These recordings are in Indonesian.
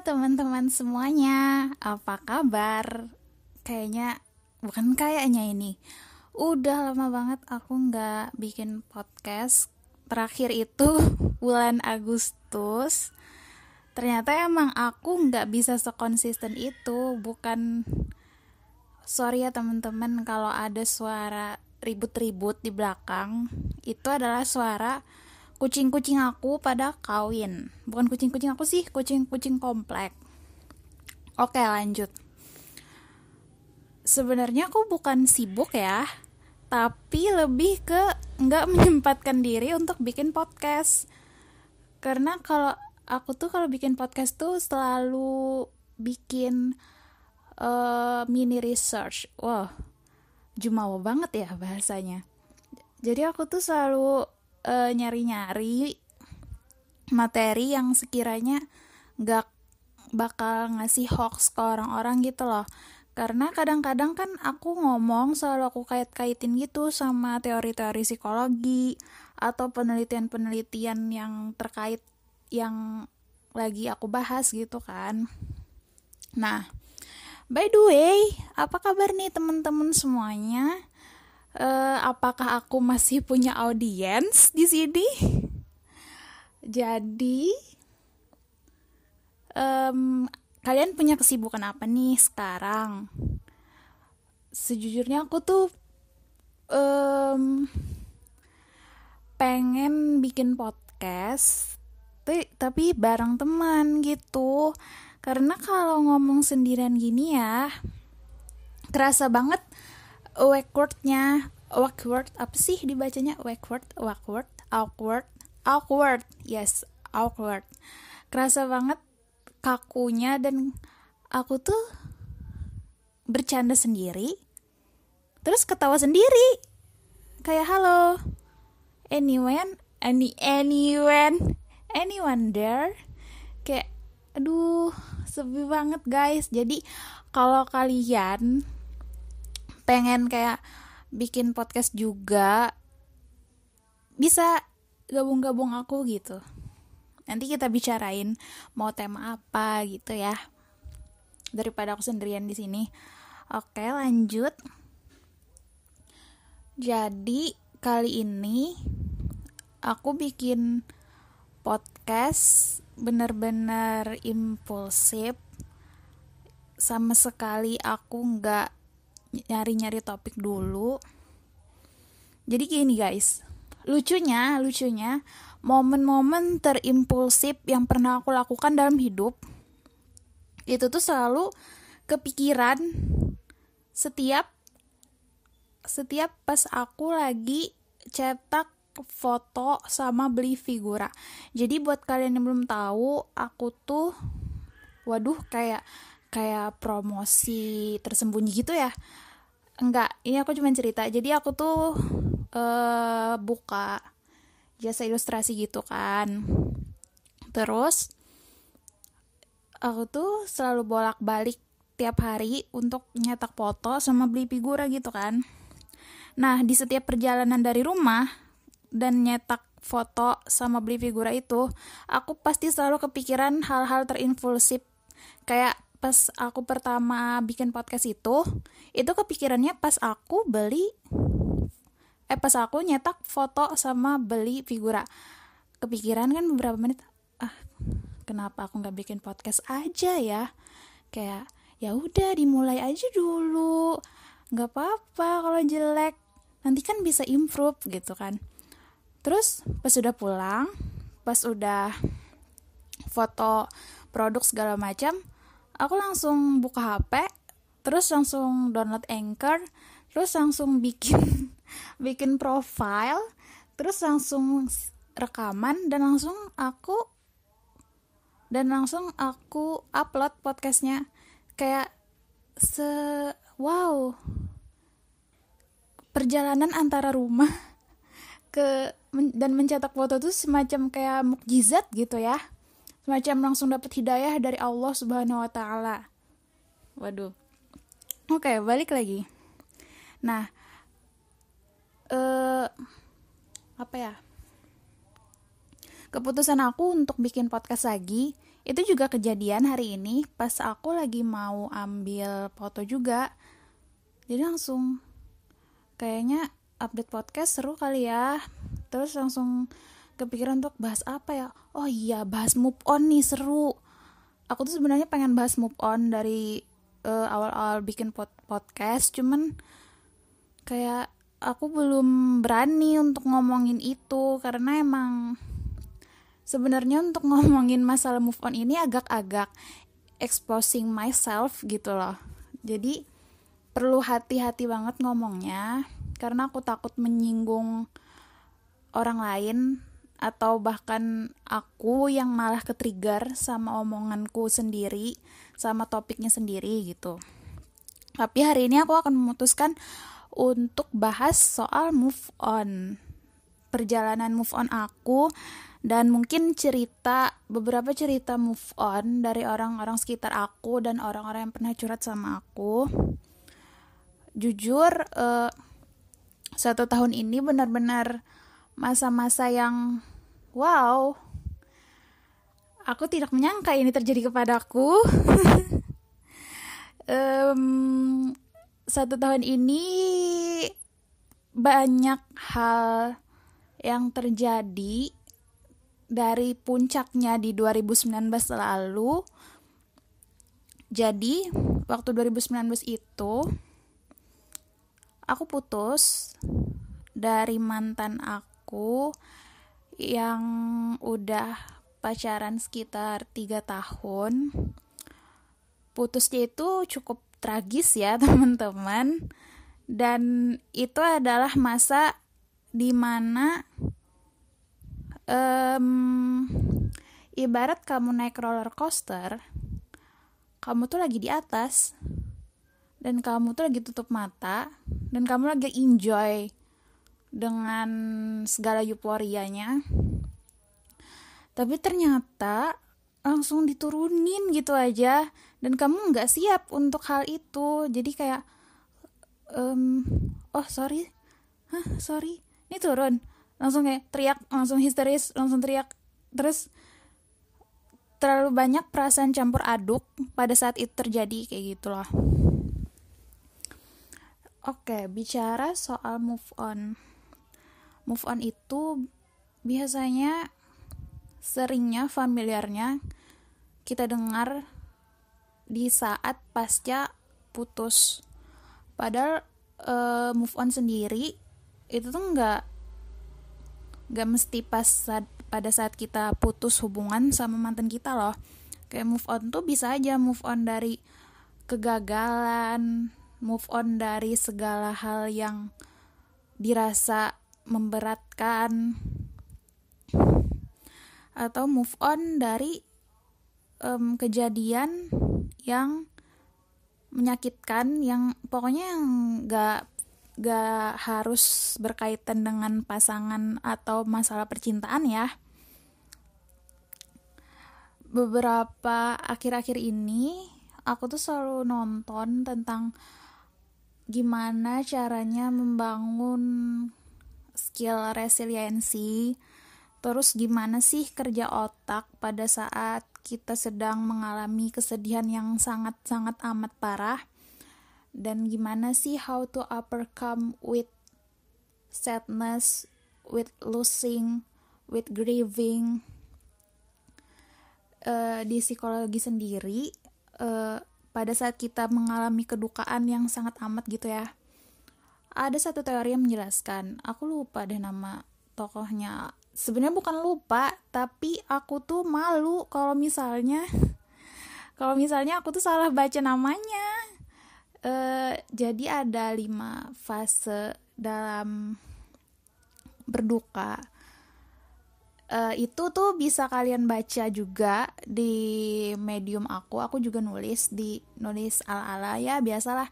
teman-teman semuanya, apa kabar? Kayaknya, bukan kayaknya ini. Udah lama banget aku nggak bikin podcast. Terakhir itu bulan Agustus. Ternyata emang aku nggak bisa sekonsisten itu. Bukan, sorry ya teman-teman kalau ada suara ribut-ribut di belakang. Itu adalah suara kucing-kucing aku pada kawin. Bukan kucing-kucing aku sih, kucing-kucing komplek. Oke, lanjut. Sebenarnya aku bukan sibuk ya, tapi lebih ke nggak menyempatkan diri untuk bikin podcast. Karena kalau aku tuh kalau bikin podcast tuh selalu bikin uh, mini research. Wow, jumawa banget ya bahasanya. Jadi aku tuh selalu eh, nyari-nyari materi yang sekiranya gak bakal ngasih hoax ke orang-orang gitu loh. Karena kadang-kadang kan aku ngomong selalu aku kait-kaitin gitu sama teori-teori psikologi atau penelitian-penelitian yang terkait yang lagi aku bahas gitu kan. Nah by the way apa kabar nih teman-teman semuanya uh, apakah aku masih punya audiens di sini? Jadi, um, kalian punya kesibukan apa nih sekarang? Sejujurnya aku tuh um, pengen bikin podcast, tapi bareng teman gitu. Karena kalau ngomong sendirian gini ya, kerasa banget awkwardnya. Awkward apa sih dibacanya? Awkward awkward awkward awkward. Yes awkward. Kerasa banget kakunya dan aku tuh bercanda sendiri terus ketawa sendiri. Kayak halo anyone any anyone anyone there? Kayak aduh sepi banget guys. Jadi kalau kalian pengen kayak bikin podcast juga bisa gabung-gabung aku gitu. Nanti kita bicarain mau tema apa gitu ya. Daripada aku sendirian di sini. Oke lanjut. Jadi kali ini aku bikin podcast bener-bener impulsif. Sama sekali aku nggak nyari-nyari topik dulu jadi gini guys lucunya lucunya momen-momen terimpulsif yang pernah aku lakukan dalam hidup itu tuh selalu kepikiran setiap setiap pas aku lagi cetak foto sama beli figura. Jadi buat kalian yang belum tahu, aku tuh waduh kayak kayak promosi tersembunyi gitu ya? Enggak ini aku cuma cerita. Jadi aku tuh uh, buka jasa ilustrasi gitu kan. Terus aku tuh selalu bolak-balik tiap hari untuk nyetak foto sama beli figura gitu kan. Nah di setiap perjalanan dari rumah dan nyetak foto sama beli figura itu aku pasti selalu kepikiran hal-hal terimpulsif kayak pas aku pertama bikin podcast itu itu kepikirannya pas aku beli eh pas aku nyetak foto sama beli figura. Kepikiran kan beberapa menit ah kenapa aku nggak bikin podcast aja ya? Kayak ya udah dimulai aja dulu nggak apa-apa kalau jelek nanti kan bisa improve gitu kan. Terus pas udah pulang pas udah foto produk segala macam aku langsung buka HP terus langsung download Anchor terus langsung bikin bikin profile terus langsung rekaman dan langsung aku dan langsung aku upload podcastnya. Kayak se wow perjalanan antara rumah ke dan mencetak foto itu semacam kayak mukjizat gitu ya semacam langsung dapat hidayah dari Allah Subhanahu wa taala. Waduh. Oke, balik lagi. Nah, eh apa ya? Keputusan aku untuk bikin podcast lagi itu juga kejadian hari ini pas aku lagi mau ambil foto juga jadi langsung kayaknya update podcast seru kali ya terus langsung kepikiran untuk bahas apa ya? Oh iya bahas move on nih seru. Aku tuh sebenarnya pengen bahas move on dari uh, awal-awal bikin pod podcast cuman kayak aku belum berani untuk ngomongin itu karena emang sebenarnya untuk ngomongin masalah move on ini agak-agak exposing myself gitu loh. Jadi perlu hati-hati banget ngomongnya karena aku takut menyinggung orang lain atau bahkan aku yang malah ke-trigger sama omonganku sendiri sama topiknya sendiri gitu. Tapi hari ini aku akan memutuskan untuk bahas soal move on. Perjalanan move on aku dan mungkin cerita beberapa cerita move on dari orang-orang sekitar aku dan orang-orang yang pernah curhat sama aku jujur uh, satu tahun ini benar-benar masa-masa yang wow. Aku tidak menyangka ini terjadi kepadaku. Um, satu tahun ini banyak hal yang terjadi dari puncaknya di 2019 lalu. Jadi waktu 2019 itu aku putus dari mantan aku yang udah pacaran sekitar tiga tahun putusnya itu cukup tragis ya teman-teman. Dan itu adalah masa di mana um, ibarat kamu naik roller coaster kamu tuh lagi di atas dan kamu tuh lagi tutup mata dan kamu lagi enjoy dengan segala euforianya. Tapi ternyata langsung diturunin gitu aja. Dan kamu nggak siap untuk hal itu. Jadi kayak um, oh sorry. Hah sorry. Ini turun. Langsung kayak teriak langsung histeris langsung teriak. Terus terlalu banyak perasaan campur aduk pada saat itu terjadi kayak gitu loh Oke, bicara soal move on. Move on itu biasanya seringnya familiarnya kita dengar di saat pasca putus. Padahal uh, move on sendiri itu tuh nggak nggak mesti pas saat, pada saat kita putus hubungan sama mantan kita loh. Kayak move on tuh bisa aja move on dari kegagalan, move on dari segala hal yang dirasa memberatkan atau move on dari um, kejadian yang menyakitkan yang pokoknya yang gak gak harus berkaitan dengan pasangan atau masalah percintaan ya. Beberapa akhir-akhir ini aku tuh selalu nonton tentang gimana caranya membangun skill resiliensi. Terus gimana sih kerja otak pada saat kita sedang mengalami kesedihan yang sangat-sangat amat parah? Dan gimana sih how to overcome with sadness with losing with grieving? Uh, di psikologi sendiri uh, pada saat kita mengalami kedukaan yang sangat amat gitu ya. Ada satu teori yang menjelaskan, aku lupa deh nama tokohnya. Sebenarnya bukan lupa, tapi aku tuh malu kalau misalnya kalau misalnya aku tuh salah baca namanya. Uh, jadi ada lima fase dalam berduka uh, itu tuh bisa kalian baca juga di medium aku aku juga nulis di nulis ala ala ya biasalah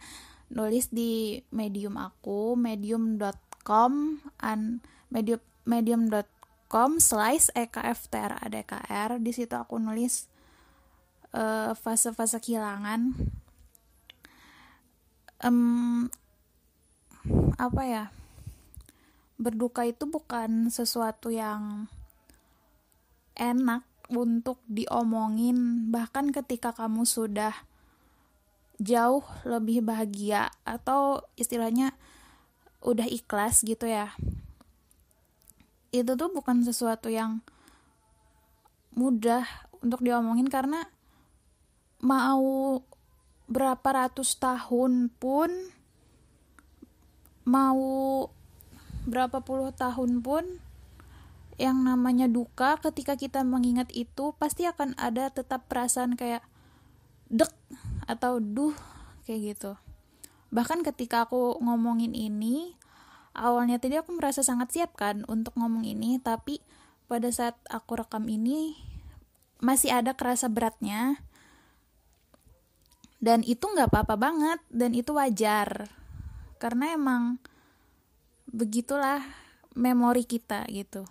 nulis di medium aku medium.com an medium medium.com slice ekftr adkr di situ aku nulis uh, fase-fase kehilangan. Um, apa ya? Berduka itu bukan sesuatu yang enak untuk diomongin. Bahkan ketika kamu sudah jauh lebih bahagia atau istilahnya udah ikhlas gitu ya. Itu tuh bukan sesuatu yang mudah untuk diomongin karena mau berapa ratus tahun pun mau berapa puluh tahun pun yang namanya duka ketika kita mengingat itu pasti akan ada tetap perasaan kayak dek atau duh kayak gitu. Bahkan ketika aku ngomongin ini awalnya tadi aku merasa sangat siap kan untuk ngomong ini tapi pada saat aku rekam ini masih ada kerasa beratnya. Dan itu nggak apa-apa banget dan itu wajar. Karena emang begitulah memori kita gitu.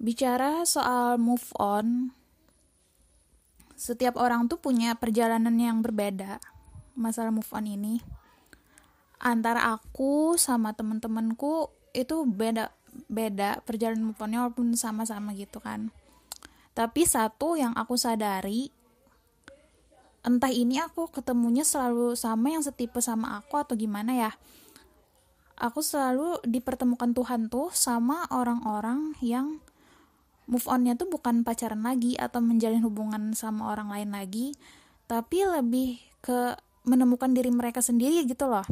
Bicara soal move on setiap orang tuh punya perjalanan yang berbeda masalah move on ini. Antara aku sama temen-temenku itu beda beda perjalanan move onnya walaupun sama-sama gitu kan. Tapi satu yang aku sadari entah ini aku ketemunya selalu sama yang setipe sama aku atau gimana ya aku selalu dipertemukan Tuhan tuh sama orang-orang yang move onnya tuh bukan pacaran lagi atau menjalin hubungan sama orang lain lagi tapi lebih ke menemukan diri mereka sendiri gitu loh.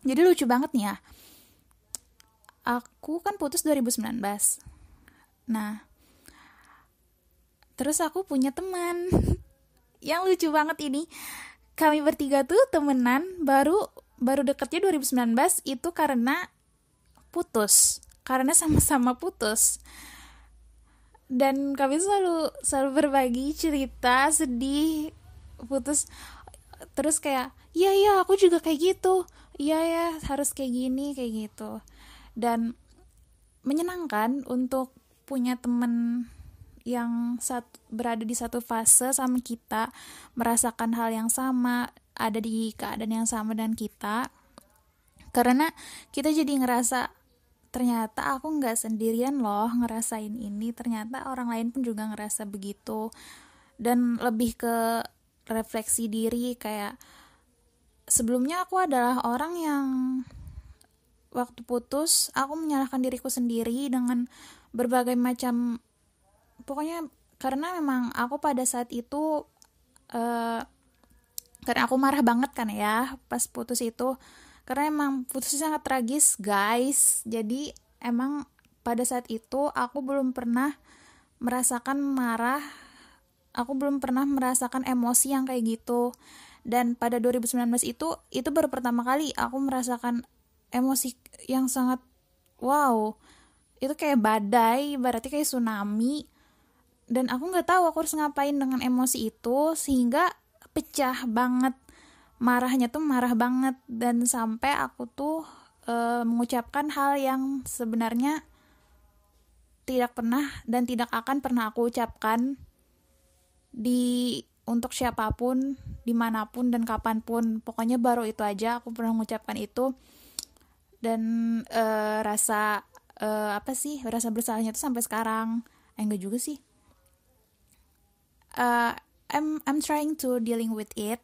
Jadi lucu banget nih ya. Aku kan putus 2019 nah terus aku punya teman. Yang lucu banget ini kami bertiga tuh temenan baru baru deketnya 2019 itu karena putus. Karena sama-sama putus dan kami selalu selalu berbagi cerita sedih putus. Terus kayak iya iya aku juga kayak gitu. Iya ya harus kayak gini kayak gitu. Dan menyenangkan untuk punya temen yang sat, berada di satu fase sama kita merasakan hal yang sama ada di keadaan yang sama dan kita. Karena kita jadi ngerasa ternyata aku nggak sendirian loh ngerasain ini. Ternyata orang lain pun juga ngerasa begitu. Dan lebih ke refleksi diri kayak sebelumnya aku adalah orang yang waktu putus aku menyalahkan diriku sendiri dengan berbagai macam pokoknya karena memang aku pada saat itu uh, karena aku marah banget kan ya pas putus itu karena emang putusnya sangat tragis guys. Jadi emang pada saat itu aku belum pernah merasakan marah. Aku belum pernah merasakan emosi yang kayak gitu. Dan pada 2019 itu itu baru pertama kali aku merasakan emosi yang sangat wow. Itu kayak badai berarti kayak tsunami. Dan aku nggak tahu aku harus ngapain dengan emosi itu sehingga pecah banget marahnya tuh marah banget. Dan sampai aku tuh e, mengucapkan hal yang sebenarnya tidak pernah dan tidak akan pernah aku ucapkan di untuk siapa pun di mana pun dan kapan pun. Pokoknya baru itu aja aku pernah mengucapkan itu. Dan e, rasa e, apa sih rasa bersalahnya tuh sampai sekarang. Eh, enggak juga sih. Uh, I'm I'm trying to dealing with it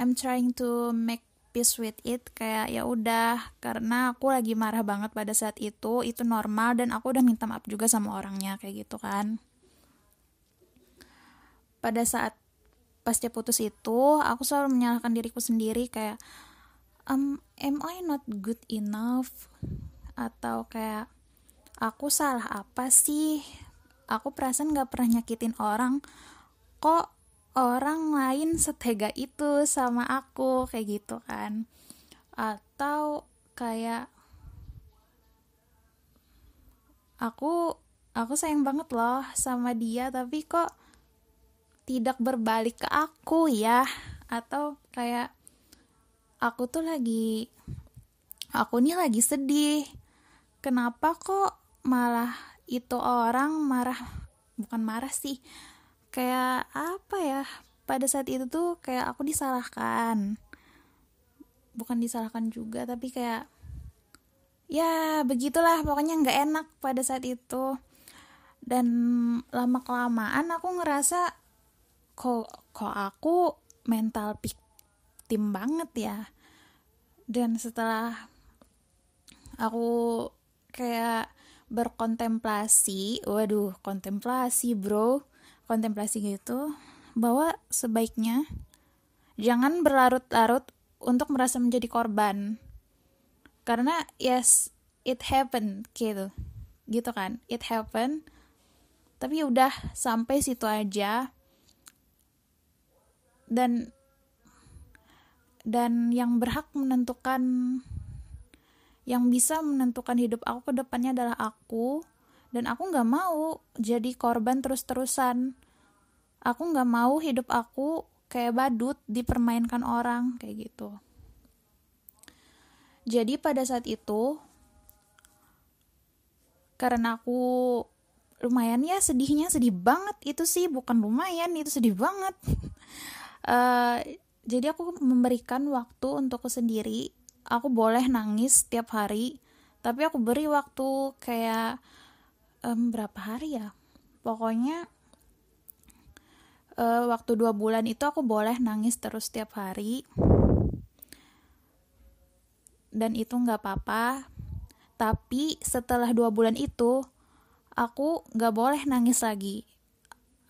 I'm trying to make peace with it. Kayak ya udah karena aku lagi marah banget pada saat itu itu normal dan aku udah minta maaf juga sama orangnya kayak gitu kan. Pada saat pasca putus itu aku selalu menyalahkan diriku sendiri kayak um, am I not good enough? Atau kayak aku salah apa sih? Aku perasaan gak pernah nyakitin orang. Kok orang lain setega itu sama aku kayak gitu kan. Atau kayak aku aku sayang banget loh sama dia tapi kok tidak berbalik ke aku ya? Atau kayak aku tuh lagi aku nih lagi sedih. Kenapa kok malah itu orang marah bukan marah sih kayak apa ya pada saat itu tuh kayak aku disalahkan. Bukan disalahkan juga tapi kayak ya begitulah pokoknya nggak enak pada saat itu. Dan lama kelamaan aku ngerasa kok kok aku mental victim banget ya. Dan setelah aku kayak berkontemplasi waduh kontemplasi bro kontemplasi gitu bahwa sebaiknya jangan berlarut-larut untuk merasa menjadi korban. Karena yes it happened gitu. Gitu kan? It happened tapi ya udah sampai situ aja. Dan dan yang berhak menentukan yang bisa menentukan hidup aku ke depannya adalah aku dan aku nggak mau jadi korban terus-terusan. Aku nggak mau hidup aku kayak badut dipermainkan orang kayak gitu. Jadi pada saat itu karena aku lumayan ya sedihnya sedih banget itu sih bukan lumayan itu sedih banget. Uh, jadi aku memberikan waktu untukku sendiri. Aku boleh nangis setiap hari tapi aku beri waktu kayak um, berapa hari ya? Pokoknya uh, waktu dua bulan itu aku boleh nangis terus setiap hari. Dan itu nggak apa-apa. Tapi setelah dua bulan itu aku nggak boleh nangis lagi.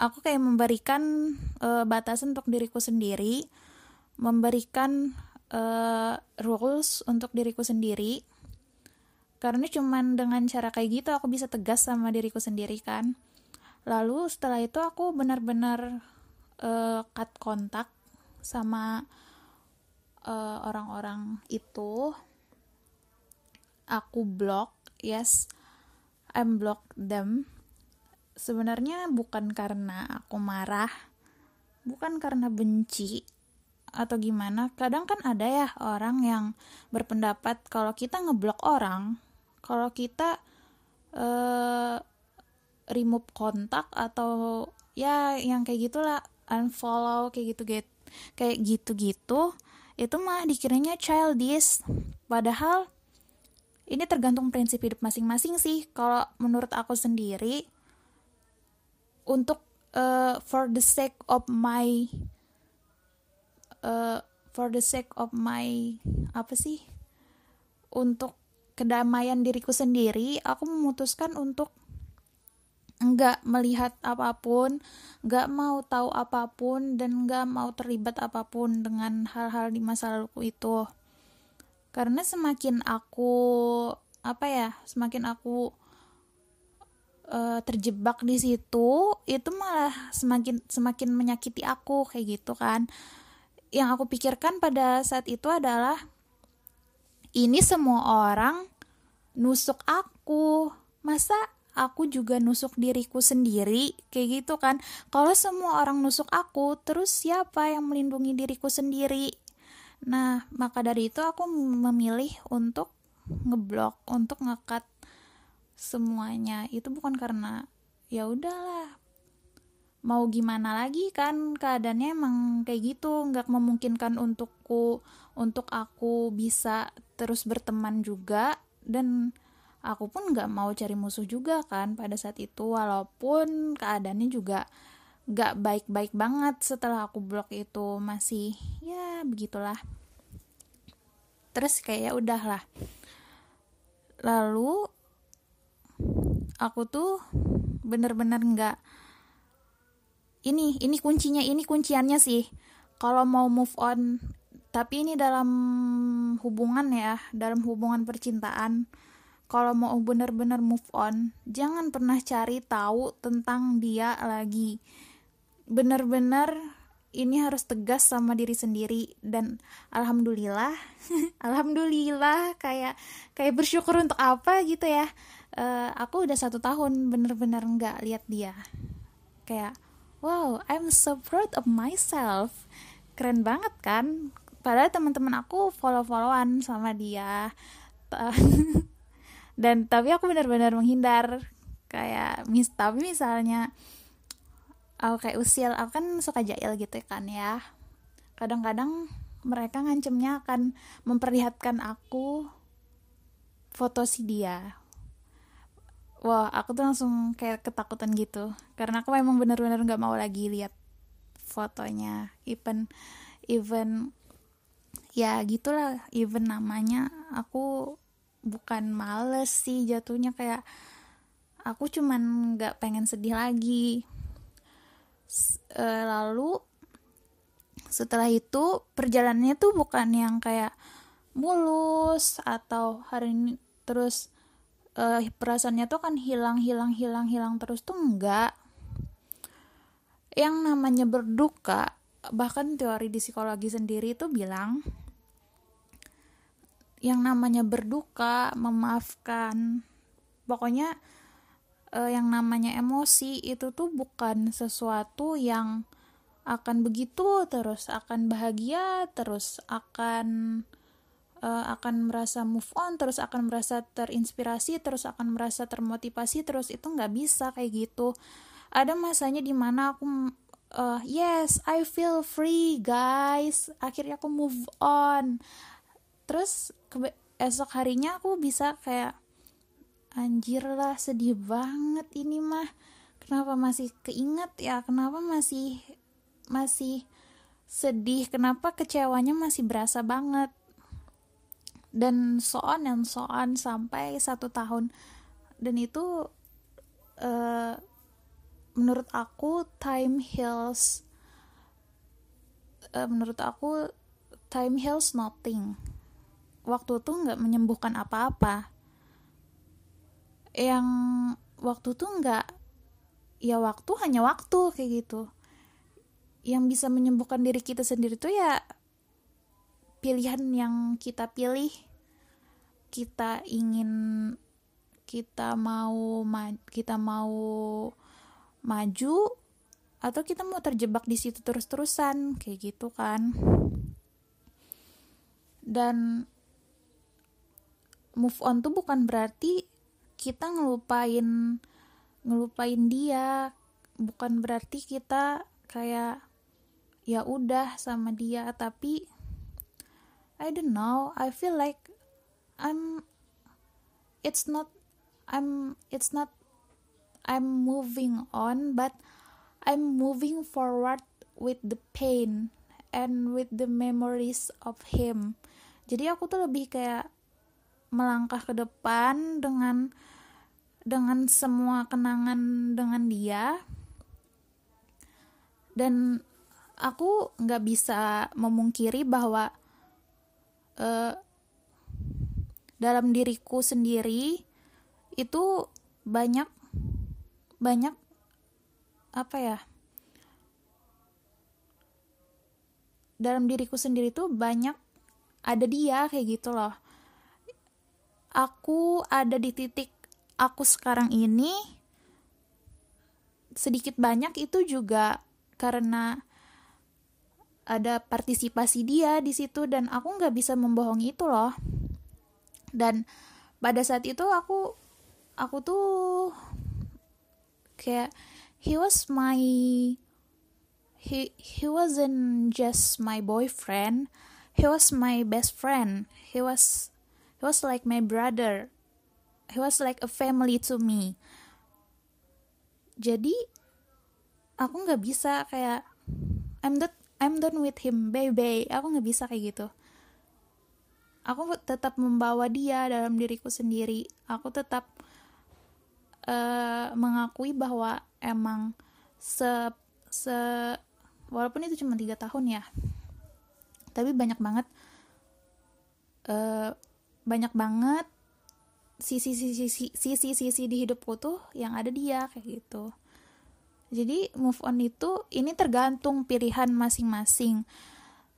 Aku kayak memberikan uh, batasan untuk diriku sendiri memberikan uh, rules untuk diriku sendiri karena cuman dengan cara kayak gitu aku bisa tegas sama diriku sendiri kan. Lalu setelah itu aku benar-benar uh, cut kontak sama orang-orang uh, itu. Aku block yes I'm block them. Sebenarnya bukan karena aku marah bukan karena benci atau gimana. Kadang kan ada ya orang yang berpendapat kalau kita ngeblok orang kalau kita uh, remove kontak atau ya yang kayak gitulah unfollow kayak gitu get kayak gitu gitu itu mah dikiranya childish. Padahal ini tergantung prinsip hidup masing-masing sih. Kalau menurut aku sendiri untuk uh, for the sake of my uh, for the sake of my apa sih? Untuk kedamaian diriku sendiri aku memutuskan untuk nggak melihat apa pun, nggak mau tahu apa pun, dan nggak mau terlibat apa pun dengan hal-hal di masa laluku itu. Karena semakin aku apa ya semakin aku uh, terjebak di situ itu malah semakin semakin menyakiti aku kayak gitu kan. Yang aku pikirkan pada saat itu adalah ini semua orang nusuk aku. Masa aku juga nusuk diriku sendiri? Kayak gitu kan. Kalau semua orang nusuk aku terus siapa yang melindungi diriku sendiri? Nah, maka dari itu aku memilih untuk ngeblok, untuk ngekat semuanya. Itu bukan karena ya udahlah mau gimana lagi kan? Keadaannya emang kayak gitu. Nggak memungkinkan untukku untuk aku bisa terus berteman juga dan aku pun nggak mau cari musuh juga kan pada saat itu walaupun keadaannya juga gak baik-baik banget setelah aku blok itu masih ya begitulah. Terus kayak ya udahlah. Lalu aku tuh bener-bener nggak ini ini kuncinya ini kunciannya sih. Kalau mau move on tapi ini dalam hubungan ya dalam hubungan percintaan kalau mau bener-bener move on jangan pernah cari tahu tentang dia lagi. Bener-bener ini harus tegas sama diri sendiri dan alhamdulillah alhamdulillah kayak kayak bersyukur untuk apa gitu ya. Uh, aku udah satu tahun bener-bener nggak lihat dia. Kayak wow I'm so proud of myself. Keren banget kan padahal teman-teman aku follow-followan sama dia. Dan tapi aku benar-benar menghindar. Kayak mis tapi misalnya aku kayak usil aku kan suka jail gitu kan ya. Kadang-kadang mereka ngancemnya akan memperlihatkan aku foto si dia. Wah aku tuh langsung kayak ketakutan gitu. Karena aku memang benar-benar nggak mau lagi lihat fotonya. Even even ya gitulah even namanya aku bukan males sih jatuhnya kayak aku cuman nggak pengen sedih lagi. E, lalu setelah itu perjalanannya tuh bukan yang kayak mulus atau hari ini terus uh, perasaannya tuh kan hilang hilang hilang hilang terus tuh enggak yang namanya berduka bahkan teori di psikologi sendiri itu bilang yang namanya berduka memaafkan pokoknya uh, yang namanya emosi itu tuh bukan sesuatu yang akan begitu terus akan bahagia terus akan uh, akan merasa move on terus akan merasa terinspirasi terus akan merasa termotivasi terus itu nggak bisa kayak gitu. Ada masanya di mana aku uh, yes I feel free guys. Akhirnya aku move on. Terus esok harinya aku bisa kayak anjir lah sedih banget ini mah. Kenapa masih keinget ya? Kenapa masih masih sedih? Kenapa kecewanya masih berasa banget? Dan so on and so on sampai satu tahun. Dan itu uh, menurut aku time heals uh, menurut aku time heals nothing. Waktu tuh nggak menyembuhkan apa-apa. Yang waktu tuh nggak ya waktu hanya waktu kayak gitu. Yang bisa menyembuhkan diri kita sendiri tuh ya pilihan yang kita pilih. Kita ingin kita mau kita mau maju atau kita mau terjebak di situ terus-terusan kayak gitu kan. Dan move on tuh bukan berarti kita ngelupain ngelupain dia. Bukan berarti kita kayak ya udah sama dia tapi I don't know. I feel like I'm it's not I'm it's not I'm moving on but I'm moving forward with the pain and with the memories of him. Jadi aku tuh lebih kayak melangkah ke depan dengan dengan semua kenangan dengan dia. Dan aku nggak bisa memungkiri bahwa uh, dalam diriku sendiri itu banyak banyak apa ya dalam diriku sendiri tuh banyak ada dia kayak gitu loh. Aku ada di titik aku sekarang ini sedikit banyak itu juga karena ada partisipasi dia di situ dan aku nggak bisa membohongi itu loh. Dan pada saat itu aku aku tuh kayak he was my he he wasn't just my boyfriend he was my best friend. He was he was like my brother. He was like a family to me. Jadi aku nggak bisa kayak I'm the I'm done with him baby aku nggak bisa kayak gitu. Aku tetap membawa dia dalam diriku sendiri. Aku tetap uh, mengakui bahwa emang se se walaupun itu cuma tiga tahun ya tapi banyak banget uh, banyak banget sisi sisi sisi sisi sisi di hidupku tuh yang ada dia kayak gitu jadi move on itu ini tergantung pilihan masing-masing.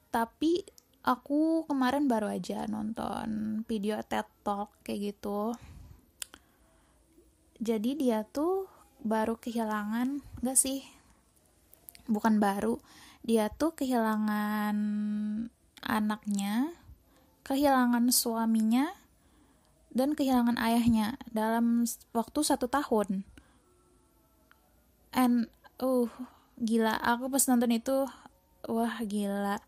Tapi aku kemarin baru aja nonton video TED Talk kayak gitu. Jadi dia tuh baru kehilangan, enggak sih? Bukan baru. Dia tuh kehilangan anaknya, kehilangan suaminya, dan kehilangan ayahnya dalam waktu satu tahun. And uh gila. Aku pas nonton itu wah gila.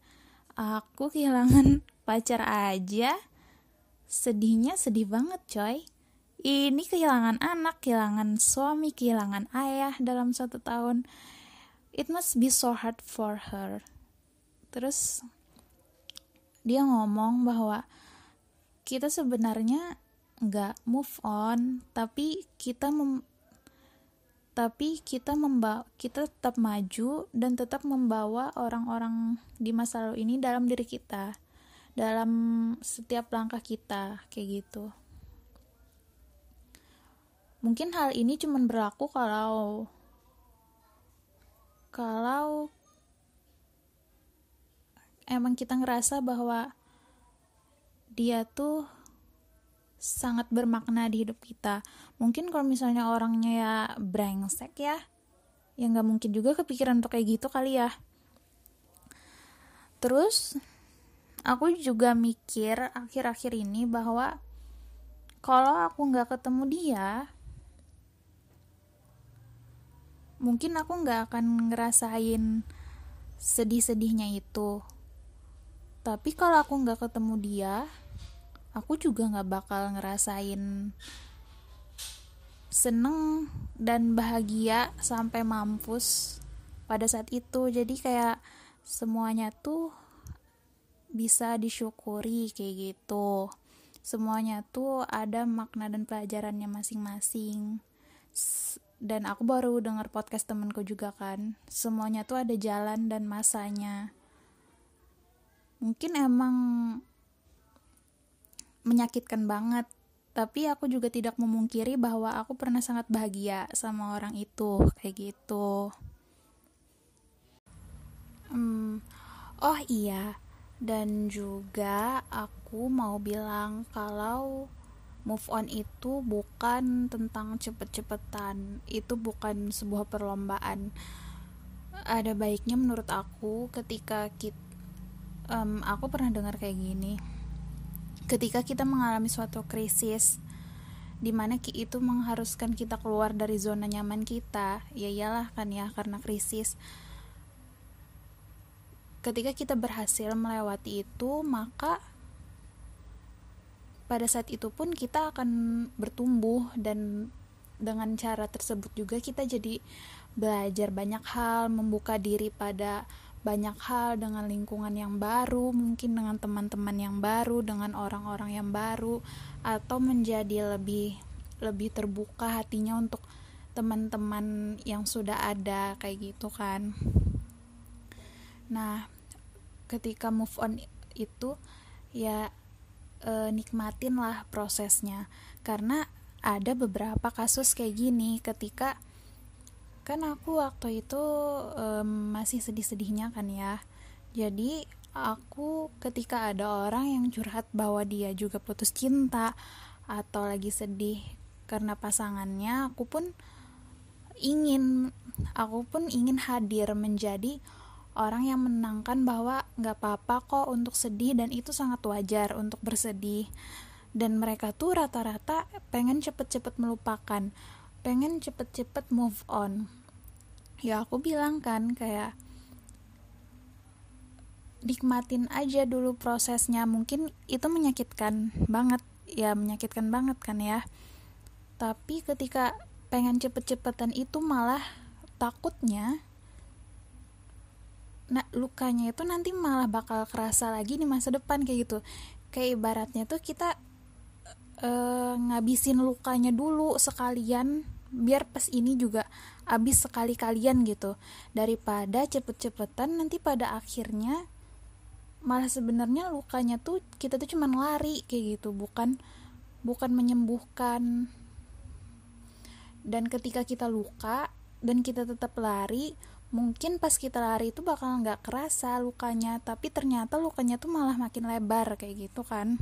Aku kehilangan pacar aja. Sedihnya sedih banget coy ini kehilangan anak kehilangan suami kehilangan ayah dalam satu tahun. It must be so hard for her. Terus dia ngomong bahwa kita sebenarnya nggak move on tapi kita mem tapi kita membawa kita tetap maju dan tetap membawa orang-orang di masa lalu ini dalam diri kita dalam setiap langkah kita kayak gitu mungkin hal ini cuma berlaku kalau kalau emang kita ngerasa bahwa dia tuh sangat bermakna di hidup kita. Mungkin kalau misalnya orangnya ya brengsek ya ya nggak mungkin juga kepikiran untuk kayak gitu kali ya. Terus aku juga mikir akhir-akhir ini bahwa kalau aku nggak ketemu dia mungkin aku nggak akan ngerasain sedih-sedihnya itu. Tapi kalau aku nggak ketemu dia aku juga nggak bakal ngerasain seneng dan bahagia sampai mampus pada saat itu. Jadi kayak semuanya tuh bisa disyukuri kayak gitu. Semuanya tuh ada makna dan pelajarannya masing-masing dan aku baru dengar podcast temenku juga kan. Semuanya tuh ada jalan dan masanya. Mungkin emang menyakitkan banget. Tapi aku juga tidak memungkiri bahwa aku pernah sangat bahagia sama orang itu. Kayak gitu. Hmm, oh iya. Dan juga aku mau bilang kalau move on itu bukan tentang cepet-cepetan. Itu bukan sebuah perlombaan. Ada baiknya menurut aku ketika kita um, aku pernah dengar kayak gini. Ketika kita mengalami suatu krisis di mana itu mengharuskan kita keluar dari zona nyaman kita. Ya iyalah kan ya karena krisis. Ketika kita berhasil melewati itu maka pada saat itu pun kita akan bertumbuh dan dengan cara tersebut juga kita jadi belajar banyak hal membuka diri pada banyak hal dengan lingkungan yang baru, mungkin dengan teman-teman yang baru, dengan orang-orang yang baru atau menjadi lebih lebih terbuka hatinya untuk teman-teman yang sudah ada kayak gitu kan. Nah, ketika move on itu ya e, nikmatin lah prosesnya. Karena ada beberapa kasus kayak gini ketika kan aku waktu itu um, masih sedih-sedihnya kan ya. Jadi aku ketika ada orang yang curhat bahwa dia juga putus cinta atau lagi sedih karena pasangannya aku pun ingin aku pun ingin hadir menjadi orang yang menangkan bahwa nggak apa-apa kok untuk sedih dan itu sangat wajar untuk bersedih. Dan mereka tuh rata-rata pengen cepet-cepet melupakan pengen cepet-cepet move on. Ya aku bilang kan kayak nikmatin aja dulu prosesnya. Mungkin itu menyakitkan banget. Ya menyakitkan banget kan ya. Tapi ketika pengen cepet-cepetan itu malah takutnya nah lukanya itu nanti malah bakal kerasa lagi di masa depan kayak gitu. Kayak ibaratnya tuh kita uh, ngabisin lukanya dulu sekalian biar pas ini juga abis sekali kalian gitu. Daripada cepet-cepetan nanti pada akhirnya malah sebenarnya lukanya tuh kita tuh cuman lari kayak gitu. Bukan bukan menyembuhkan. Dan ketika kita luka dan kita tetap lari mungkin pas kita lari itu bakal nggak kerasa lukanya tapi ternyata lukanya tuh malah makin lebar kayak gitu kan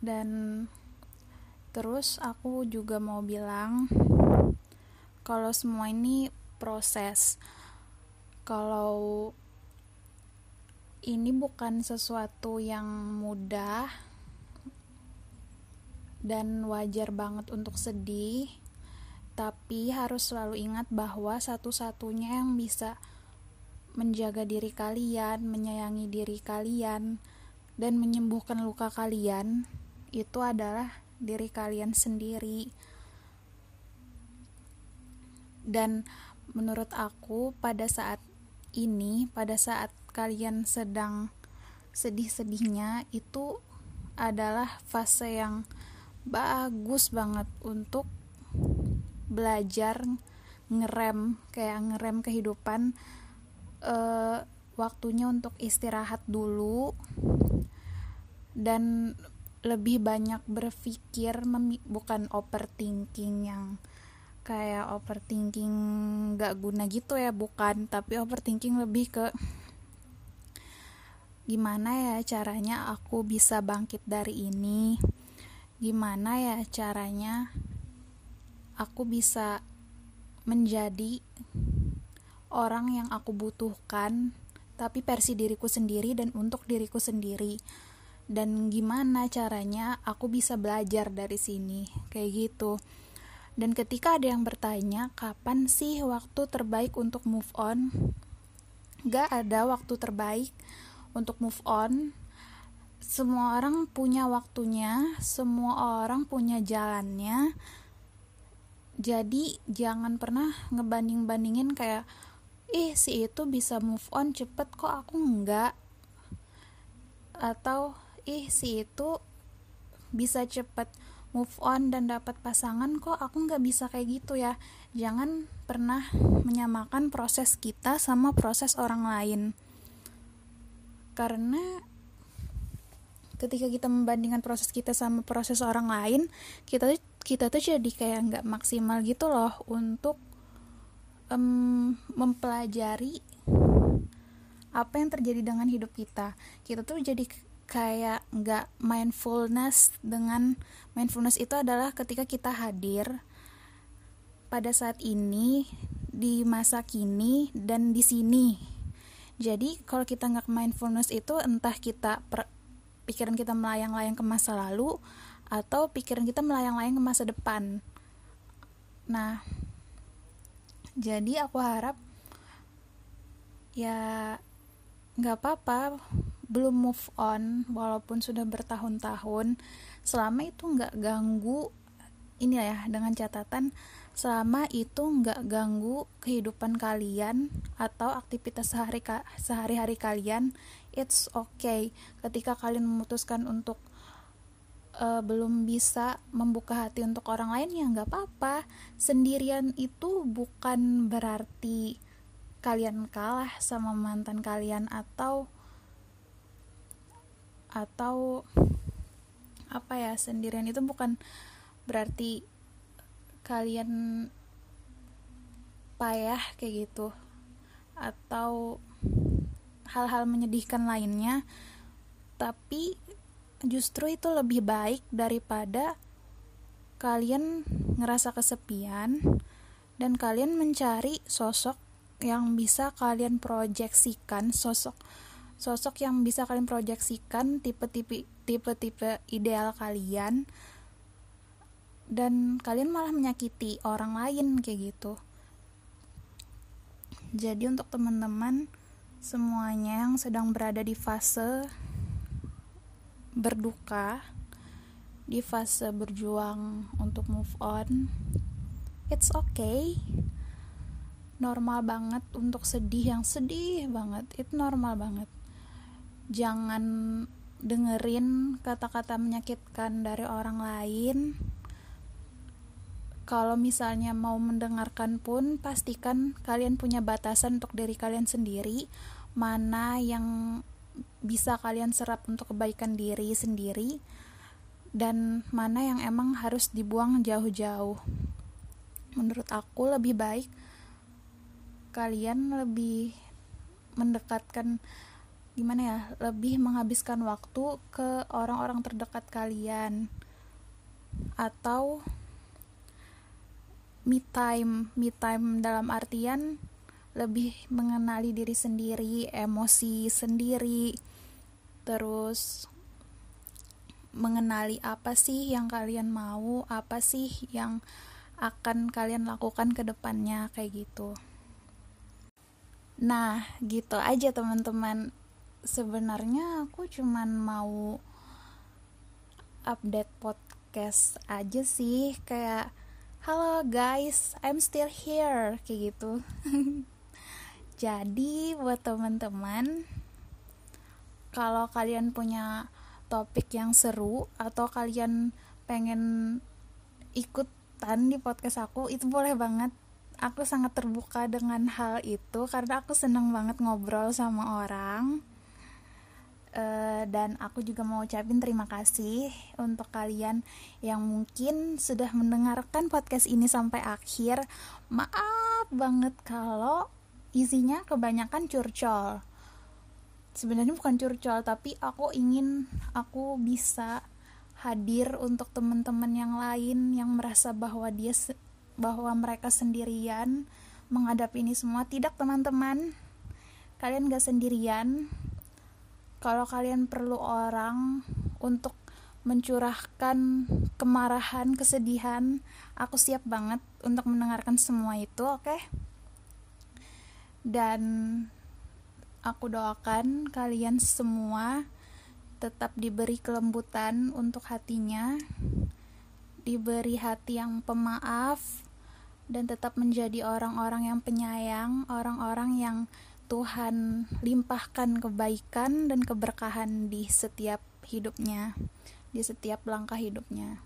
dan Terus aku juga mau bilang kalau semua ini proses. Kalau ini bukan sesuatu yang mudah dan wajar banget untuk sedih, tapi harus selalu ingat bahwa satu-satunya yang bisa menjaga diri kalian, menyayangi diri kalian, dan menyembuhkan luka kalian itu adalah diri kalian sendiri. Dan menurut aku pada saat ini pada saat kalian sedang sedih-sedihnya itu adalah fase yang bagus banget untuk belajar ngerem kayak ngerem kehidupan uh, waktunya untuk istirahat dulu dan lebih banyak berpikir bukan overthinking yang kayak overthinking gak guna gitu ya bukan tapi overthinking lebih ke gimana ya caranya aku bisa bangkit dari ini gimana ya caranya aku bisa menjadi orang yang aku butuhkan tapi versi diriku sendiri dan untuk diriku sendiri. Dan gimana caranya aku bisa belajar dari sini? Kayak gitu. Dan ketika ada yang bertanya kapan sih waktu terbaik untuk move on? Gak ada waktu terbaik untuk move on. Semua orang punya waktunya semua orang punya jalannya jadi jangan pernah ngebanding-bandingin kayak ih si itu bisa move on cepet kok aku enggak? Atau ih si itu bisa cepet move on dan dapat pasangan kok aku nggak bisa kayak gitu ya. Jangan pernah menyamakan proses kita sama proses orang lain. Karena ketika kita membandingkan proses kita sama proses orang lain kita kita tuh jadi kayak nggak maksimal gitu loh untuk um, mempelajari apa yang terjadi dengan hidup kita. Kita tuh jadi kayak nggak mindfulness dengan mindfulness itu adalah ketika kita hadir pada saat ini di masa kini dan di sini. Jadi kalau kita nggak mindfulness itu entah kita per, pikiran kita melayang-layang ke masa lalu atau pikiran kita melayang-layang ke masa depan. Nah jadi aku harap ya nggak apa-apa belum move on walaupun sudah bertahun-tahun selama itu nggak ganggu ini ya dengan catatan selama itu nggak ganggu kehidupan kalian atau aktivitas sehari sehari-hari kalian it's okay. Ketika kalian memutuskan untuk uh, belum bisa membuka hati untuk orang lain ya nggak apa-apa. Sendirian itu bukan berarti kalian kalah sama mantan kalian atau atau apa ya sendirian itu bukan berarti kalian payah kayak gitu. Atau hal-hal menyedihkan lainnya. Tapi justru itu lebih baik daripada kalian ngerasa kesepian dan kalian mencari sosok yang bisa kalian proyeksikan sosok sosok yang bisa kalian proyeksikan tipe-tipe tipe-tipe ideal kalian. Dan kalian malah menyakiti orang lain kayak gitu. Jadi untuk teman-teman semuanya yang sedang berada di fase berduka di fase berjuang untuk move on it's okay. Normal banget untuk sedih yang sedih banget itu normal banget. Jangan dengerin kata-kata menyakitkan dari orang lain. Kalau misalnya mau mendengarkan pun pastikan kalian punya batasan untuk diri kalian sendiri. Mana yang bisa kalian serap untuk kebaikan diri sendiri dan mana yang emang harus dibuang jauh-jauh. Menurut aku lebih baik kalian lebih mendekatkan gimana ya, lebih menghabiskan waktu ke orang-orang terdekat kalian atau me time, me time dalam artian lebih mengenali diri sendiri, emosi sendiri, terus mengenali apa sih yang kalian mau, apa sih yang akan kalian lakukan ke depannya kayak gitu. Nah, gitu aja teman-teman. sebenarnya aku cuman mau update podcast aja sih kayak halo guys I'm still here kayak gitu jadi buat teman-teman kalau kalian punya topik yang seru atau kalian pengen ikutan di podcast aku itu boleh banget. Aku sangat terbuka dengan hal itu karena aku seneng banget ngobrol sama orang. Uh, dan aku juga mau ucapin terima kasih untuk kalian yang mungkin sudah mendengarkan podcast ini sampai akhir. Maaf banget kalau isinya kebanyakan curcol sebenarnya bukan curcol tapi aku ingin aku bisa hadir untuk teman-teman yang lain yang merasa bahwa dia bahwa mereka sendirian menghadapi ini semua. Tidak, teman-teman, kalian gak sendirian. Kalau kalian perlu orang untuk mencurahkan kemarahan, kesedihan, aku siap banget untuk mendengarkan semua itu, oke? Okay? Dan aku doakan kalian semua tetap diberi kelembutan untuk hatinya, diberi hati yang pemaaf, dan tetap menjadi orang-orang yang penyayang, orang-orang yang Tuhan limpahkan kebaikan dan keberkahan di setiap hidupnya, di setiap langkah hidupnya.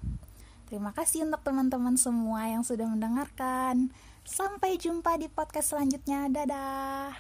Terima kasih untuk teman-teman semua yang sudah mendengarkan. Sampai jumpa di podcast selanjutnya. Dadah.